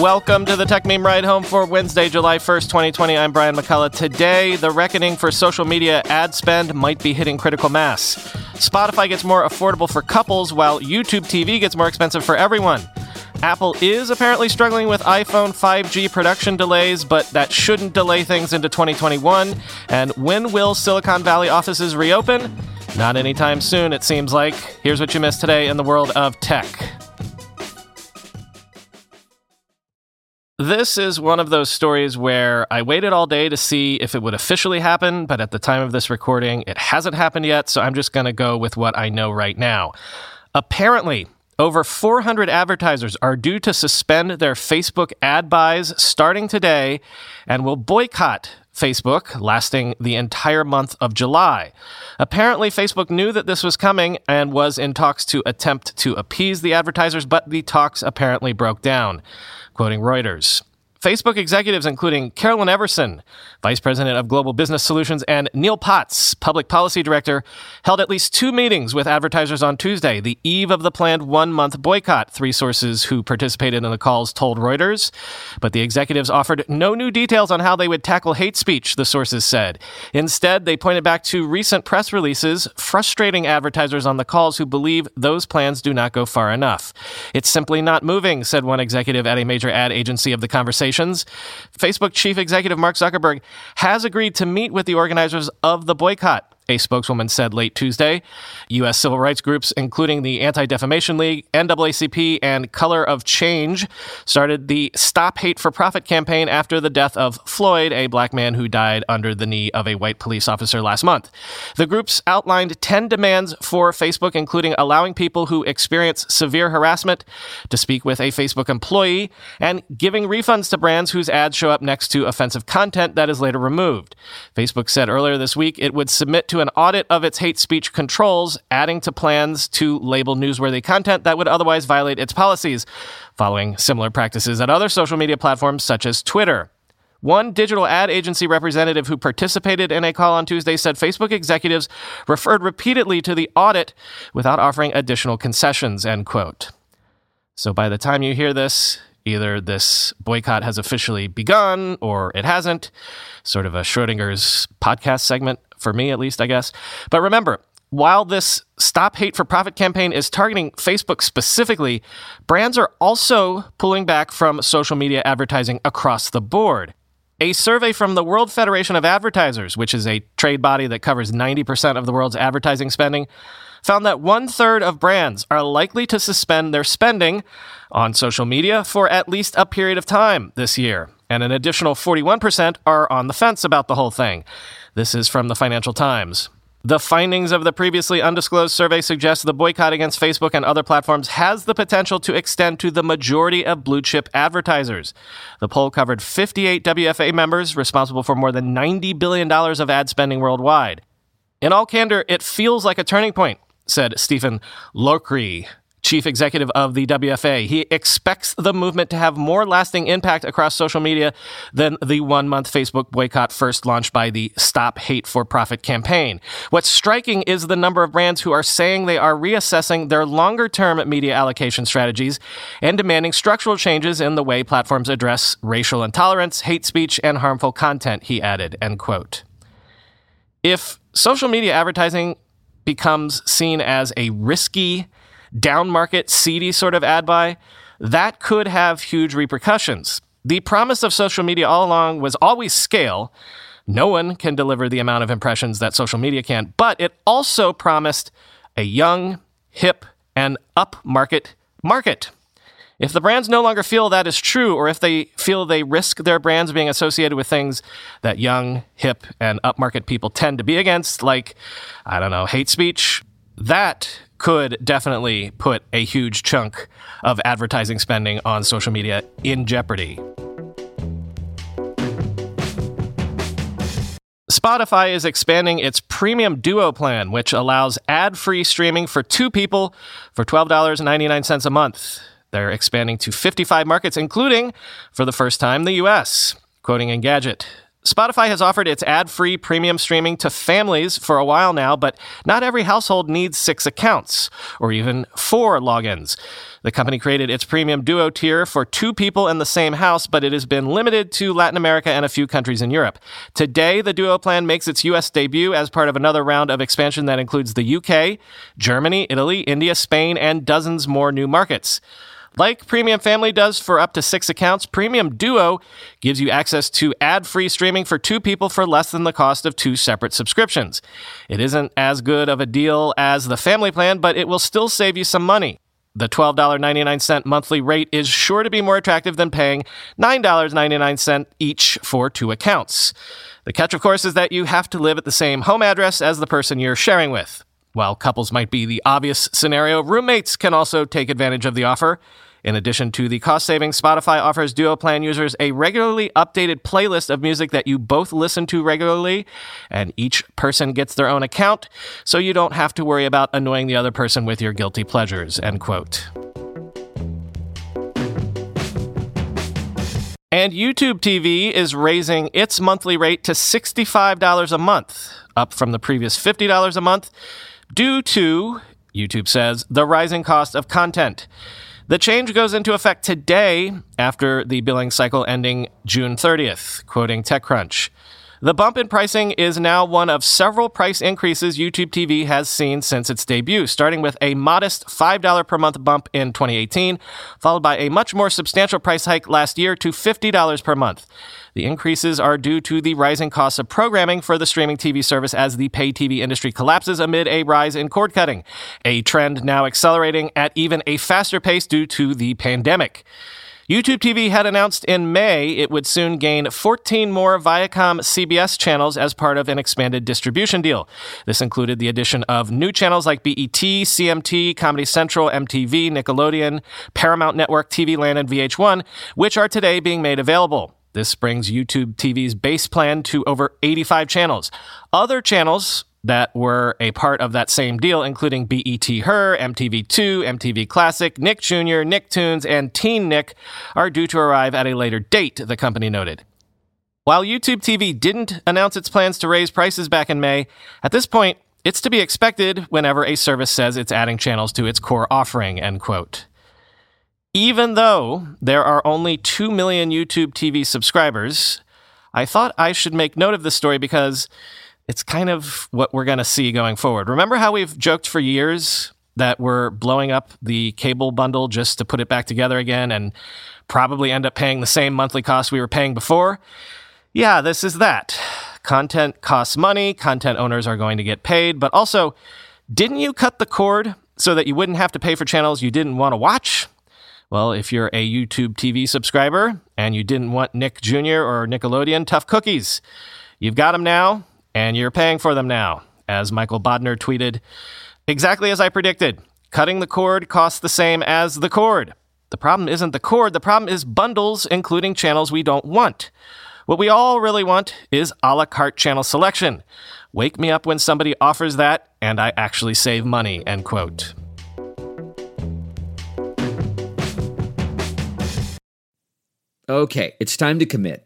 Welcome to the Techmeme Ride Home for Wednesday, July 1st, 2020. I'm Brian McCullough. Today, the reckoning for social media ad spend might be hitting critical mass. Spotify gets more affordable for couples, while YouTube TV gets more expensive for everyone. Apple is apparently struggling with iPhone 5G production delays, but that shouldn't delay things into 2021. And when will Silicon Valley offices reopen? Not anytime soon, it seems like. Here's what you missed today in the world of tech. This is one of those stories where I waited all day to see if it would officially happen, but at the time of this recording, it hasn't happened yet, so I'm just going to go with what I know right now. Apparently, over 400 advertisers are due to suspend their Facebook ad buys starting today and will boycott Facebook, lasting the entire month of July. Apparently, Facebook knew that this was coming and was in talks to attempt to appease the advertisers, but the talks apparently broke down quoting Reuters. Facebook executives, including Carolyn Everson, Vice President of Global Business Solutions, and Neil Potts, Public Policy Director, held at least two meetings with advertisers on Tuesday, the eve of the planned one month boycott, three sources who participated in the calls told Reuters. But the executives offered no new details on how they would tackle hate speech, the sources said. Instead, they pointed back to recent press releases frustrating advertisers on the calls who believe those plans do not go far enough. It's simply not moving, said one executive at a major ad agency of the conversation Facebook chief executive Mark Zuckerberg has agreed to meet with the organizers of the boycott a spokeswoman said late Tuesday. U.S. civil rights groups, including the Anti Defamation League, NAACP, and Color of Change, started the Stop Hate for Profit campaign after the death of Floyd, a black man who died under the knee of a white police officer last month. The groups outlined 10 demands for Facebook, including allowing people who experience severe harassment to speak with a Facebook employee and giving refunds to brands whose ads show up next to offensive content that is later removed. Facebook said earlier this week it would submit to an audit of its hate speech controls, adding to plans to label newsworthy content that would otherwise violate its policies, following similar practices at other social media platforms such as Twitter. One digital ad agency representative who participated in a call on Tuesday said Facebook executives referred repeatedly to the audit without offering additional concessions, end quote. So by the time you hear this, either this boycott has officially begun or it hasn't. Sort of a Schrodinger's podcast segment for me at least, I guess. But remember, while this Stop Hate for Profit campaign is targeting Facebook specifically, brands are also pulling back from social media advertising across the board. A survey from the World Federation of Advertisers, which is a trade body that covers 90% of the world's advertising spending, found that one third of brands are likely to suspend their spending on social media for at least a period of time this year. And an additional 41% are on the fence about the whole thing. This is from the Financial Times. The findings of the previously undisclosed survey suggest the boycott against Facebook and other platforms has the potential to extend to the majority of blue chip advertisers. The poll covered 58 WFA members responsible for more than $90 billion of ad spending worldwide. In all candor, it feels like a turning point, said Stephen Loerke, chief executive of the WFA. He expects the movement to have more lasting impact across social media than the one month Facebook boycott first launched by the Stop Hate for Profit campaign. What's striking is the number of brands who are saying they are reassessing their longer term media allocation strategies and demanding structural changes in the way platforms address racial intolerance, hate speech, and harmful content, he added, end quote. If social media advertising becomes seen as a risky down market, seedy sort of ad buy, that could have huge repercussions. The promise of social media all along was always scale. No one can deliver the amount of impressions that social media can, but it also promised a young, hip, and up market market. If the brands no longer feel that is true, or if they feel they risk their brands being associated with things that young, hip, and upmarket people tend to be against, like, I don't know, hate speech, that could definitely put a huge chunk of advertising spending on social media in jeopardy. Spotify is expanding its premium duo plan, which allows ad free streaming for two people for $12.99 a month. They're expanding to 55 markets, including, for the first time, the US. Quoting Engadget, Spotify has offered its ad free premium streaming to families for a while now, but not every household needs six accounts or even four logins. The company created its premium duo tier for two people in the same house, but it has been limited to Latin America and a few countries in Europe. Today, the duo plan makes its US debut as part of another round of expansion that includes the UK, Germany, Italy, India, Spain, and dozens more new markets. Like Premium Family does for up to six accounts, Premium Duo gives you access to ad free streaming for two people for less than the cost of two separate subscriptions. It isn't as good of a deal as the family plan, but it will still save you some money. The $12.99 monthly rate is sure to be more attractive than paying $9.99 each for two accounts. The catch, of course, is that you have to live at the same home address as the person you're sharing with. While couples might be the obvious scenario, roommates can also take advantage of the offer. In addition to the cost savings, Spotify offers Duo Plan users a regularly updated playlist of music that you both listen to regularly, and each person gets their own account, so you don't have to worry about annoying the other person with your guilty pleasures. End quote. And YouTube TV is raising its monthly rate to $65 a month, up from the previous $50 a month, due to, YouTube says, the rising cost of content. The change goes into effect today after the billing cycle ending June 30th, quoting TechCrunch. The bump in pricing is now one of several price increases YouTube TV has seen since its debut, starting with a modest $5 per month bump in 2018, followed by a much more substantial price hike last year to $50 per month. The increases are due to the rising costs of programming for the streaming TV service as the pay TV industry collapses amid a rise in cord cutting, a trend now accelerating at even a faster pace due to the pandemic. YouTube TV had announced in May it would soon gain 14 more Viacom CBS channels as part of an expanded distribution deal. This included the addition of new channels like BET, CMT, Comedy Central, MTV, Nickelodeon, Paramount Network, TV Land, and VH1, which are today being made available. This brings YouTube TV's base plan to over 85 channels. Other channels that were a part of that same deal, including BET Her, MTV2, MTV Classic, Nick Jr., Nicktoons, and Teen Nick, are due to arrive at a later date, the company noted. While YouTube TV didn't announce its plans to raise prices back in May, at this point, it's to be expected whenever a service says it's adding channels to its core offering, end quote. Even though there are only 2 million YouTube TV subscribers, I thought I should make note of this story because it's kind of what we're going to see going forward. Remember how we've joked for years that we're blowing up the cable bundle just to put it back together again and probably end up paying the same monthly cost we were paying before? Yeah, this is that. Content costs money, content owners are going to get paid, but also, didn't you cut the cord so that you wouldn't have to pay for channels you didn't want to watch? Well, if you're a YouTube TV subscriber and you didn't want Nick Jr. or Nickelodeon, tough cookies. You've got them now and you're paying for them now. As Michael Bodner tweeted, exactly as I predicted, cutting the cord costs the same as the cord. The problem isn't the cord, the problem is bundles, including channels we don't want. What we all really want is a la carte channel selection. Wake me up when somebody offers that, and I actually save money, end quote. Okay, it's time to commit.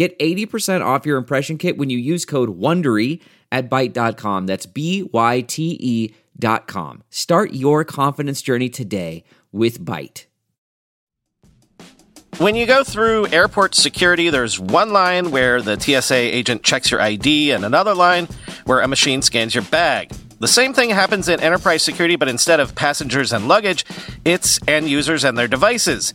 Get 80% off your impression kit when you use code WONDERY at Byte.com. That's B-Y-T-E dot com. Start your confidence journey today with Byte. When you go through airport security, there's one line where the TSA agent checks your ID and another line where a machine scans your bag. The same thing happens in enterprise security, but instead of passengers and luggage, it's end users and their devices.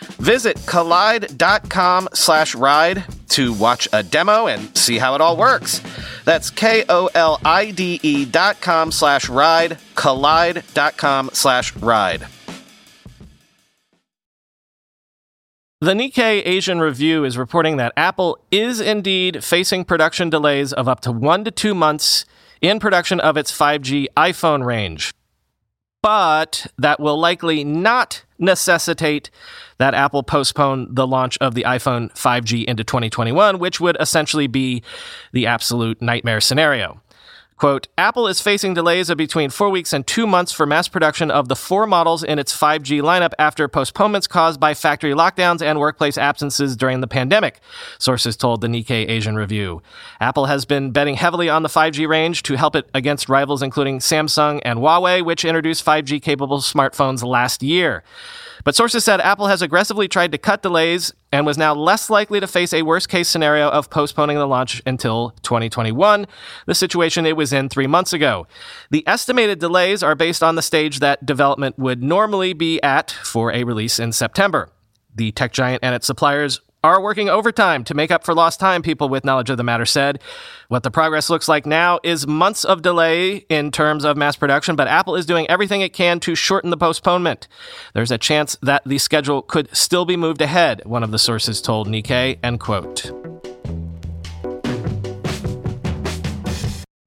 Visit kolide.com slash ride to watch a demo and see how it all works. That's K-O-L-I-D-E dot com slash ride, kolide.com slash ride. The Nikkei Asian Review is reporting that Apple is indeed facing production delays of up to one to two months in production of its 5G iPhone range. But that will likely not necessitate that Apple postpone the launch of the iPhone 5G into 2021, which would essentially be the absolute nightmare scenario. Quote, Apple is facing delays of between four weeks and two months for mass production of the four models in its 5G lineup after postponements caused by factory lockdowns and workplace absences during the pandemic, sources told the Nikkei Asian Review. Apple has been betting heavily on the 5G range to help it against rivals including Samsung and Huawei, which introduced 5G capable smartphones last year. But sources said Apple has aggressively tried to cut delays and was now less likely to face a worst case scenario of postponing the launch until 2021, the situation it was in three months ago. The estimated delays are based on the stage that development would normally be at for a release in September. The tech giant and its suppliers are working overtime to make up for lost time, people with knowledge of the matter said. What the progress looks like now is months of delay in terms of mass production, but Apple is doing everything it can to shorten the postponement. There's a chance that the schedule could still be moved ahead, one of the sources told Nikkei, end quote.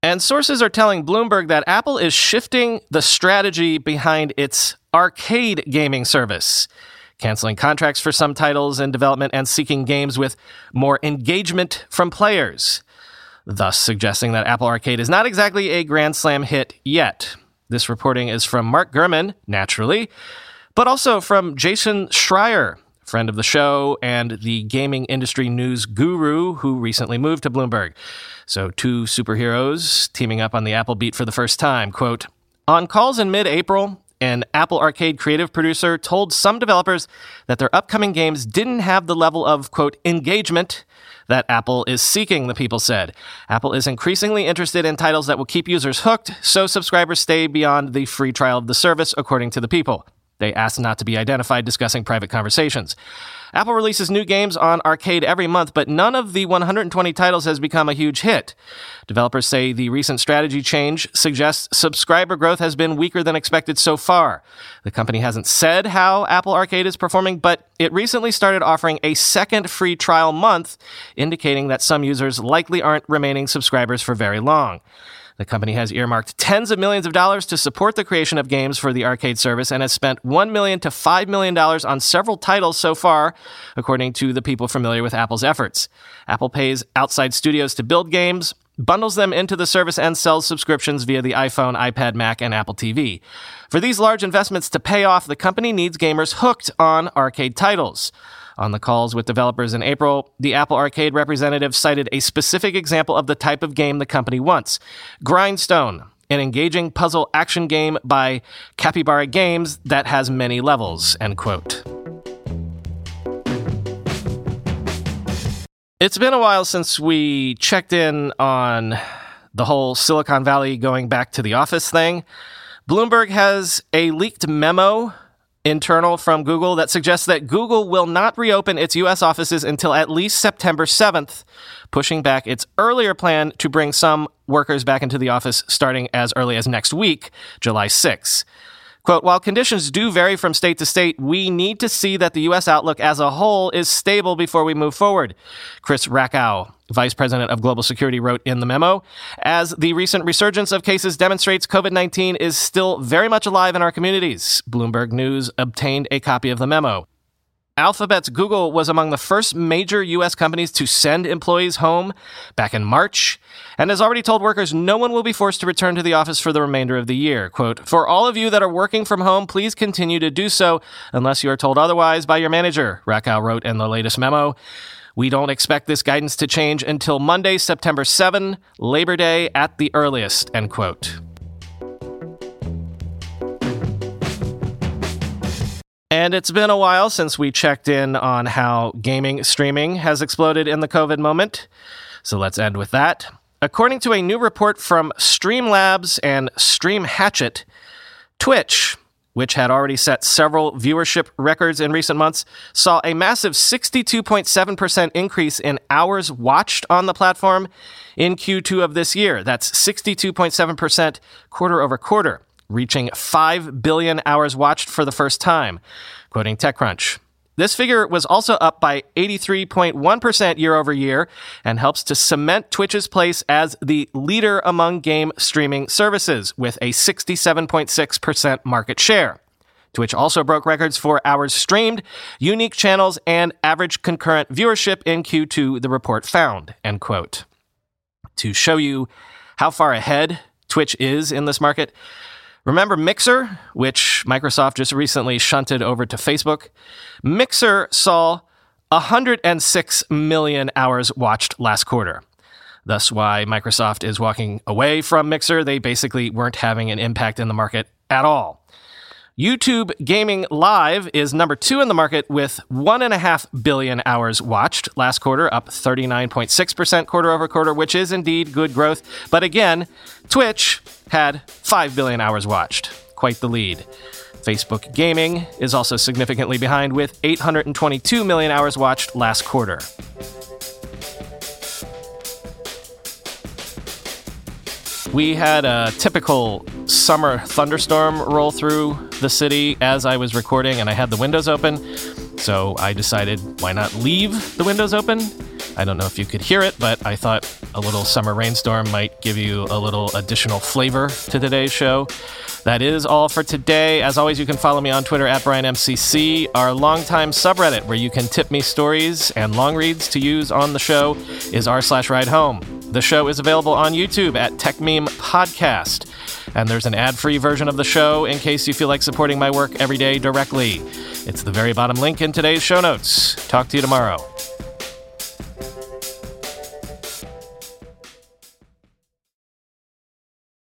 And sources are telling Bloomberg that Apple is shifting the strategy behind its arcade gaming service canceling contracts for some titles in development and seeking games with more engagement from players, thus suggesting that Apple Arcade is not exactly a Grand Slam hit yet. This reporting is from Mark Gurman, naturally, but also from Jason Schreier, friend of the show and the gaming industry news guru who recently moved to Bloomberg. So, two superheroes teaming up on the Apple beat for the first time. Quote, on calls in mid April, an Apple Arcade creative producer told some developers that their upcoming games didn't have the level of, quote, engagement that Apple is seeking, the people said. Apple is increasingly interested in titles that will keep users hooked, so subscribers stay beyond the free trial of the service, according to the people. They asked not to be identified discussing private conversations. Apple releases new games on arcade every month, but none of the 120 titles has become a huge hit. Developers say the recent strategy change suggests subscriber growth has been weaker than expected so far. The company hasn't said how Apple Arcade is performing, but it recently started offering a second free trial month, indicating that some users likely aren't remaining subscribers for very long. The company has earmarked tens of millions of dollars to support the creation of games for the arcade service and has spent 1 million to $5 million on several titles so far, according to the people familiar with Apple's efforts. Apple pays outside studios to build games, bundles them into the service, and sells subscriptions via the iPhone, iPad, Mac, and Apple TV. For these large investments to pay off, the company needs gamers hooked on arcade titles. On the calls with developers in April, the Apple Arcade representative cited a specific example of the type of game the company wants Grindstone, an engaging puzzle action game by Capybara Games that has many levels. End quote. It's been a while since we checked in on the whole Silicon Valley going back to the office thing. Bloomberg has a leaked memo internal from Google that suggests that Google will not reopen its US offices until at least September 7th, pushing back its earlier plan to bring some workers back into the office starting as early as next week, July 6th. Quote, while conditions do vary from state to state, we need to see that the U.S. outlook as a whole is stable before we move forward. Chris Rackow, Vice President of Global Security, wrote in the memo. As the recent resurgence of cases demonstrates, COVID 19 is still very much alive in our communities. Bloomberg News obtained a copy of the memo. Alphabet's Google was among the first major U.S. companies to send employees home back in March and has already told workers no one will be forced to return to the office for the remainder of the year. Quote, For all of you that are working from home, please continue to do so unless you are told otherwise by your manager, Rackow wrote in the latest memo. We don't expect this guidance to change until Monday, September 7, Labor Day at the earliest, end quote. And it's been a while since we checked in on how gaming streaming has exploded in the COVID moment. So let's end with that. According to a new report from Streamlabs and Stream Hatchet, Twitch, which had already set several viewership records in recent months, saw a massive 62.7% increase in hours watched on the platform in Q2 of this year. That's 62.7% quarter over quarter reaching 5 billion hours watched for the first time, quoting TechCrunch. This figure was also up by 83.1% year over year and helps to cement Twitch's place as the leader among game streaming services with a 67.6% market share. Twitch also broke records for hours streamed, unique channels, and average concurrent viewership in Q2, the report found. End quote. To show you how far ahead Twitch is in this market, Remember Mixer, which Microsoft just recently shunted over to Facebook? Mixer saw 106 million hours watched last quarter. Thus, why Microsoft is walking away from Mixer. They basically weren't having an impact in the market at all. YouTube Gaming Live is number two in the market with one and a half billion hours watched last quarter, up 39.6% quarter over quarter, which is indeed good growth. But again, Twitch had 5 billion hours watched. Quite the lead. Facebook Gaming is also significantly behind with 822 million hours watched last quarter. We had a typical summer thunderstorm roll through the city as I was recording, and I had the windows open. So I decided, why not leave the windows open? I don't know if you could hear it, but I thought a little summer rainstorm might give you a little additional flavor to today's show. That is all for today. As always, you can follow me on Twitter at BrianMCC, our longtime subreddit where you can tip me stories and long reads to use on the show is r slash ride home. The show is available on YouTube at Techmeme Podcast. And there's an ad free version of the show in case you feel like supporting my work every day directly. It's the very bottom link in today's show notes. Talk to you tomorrow.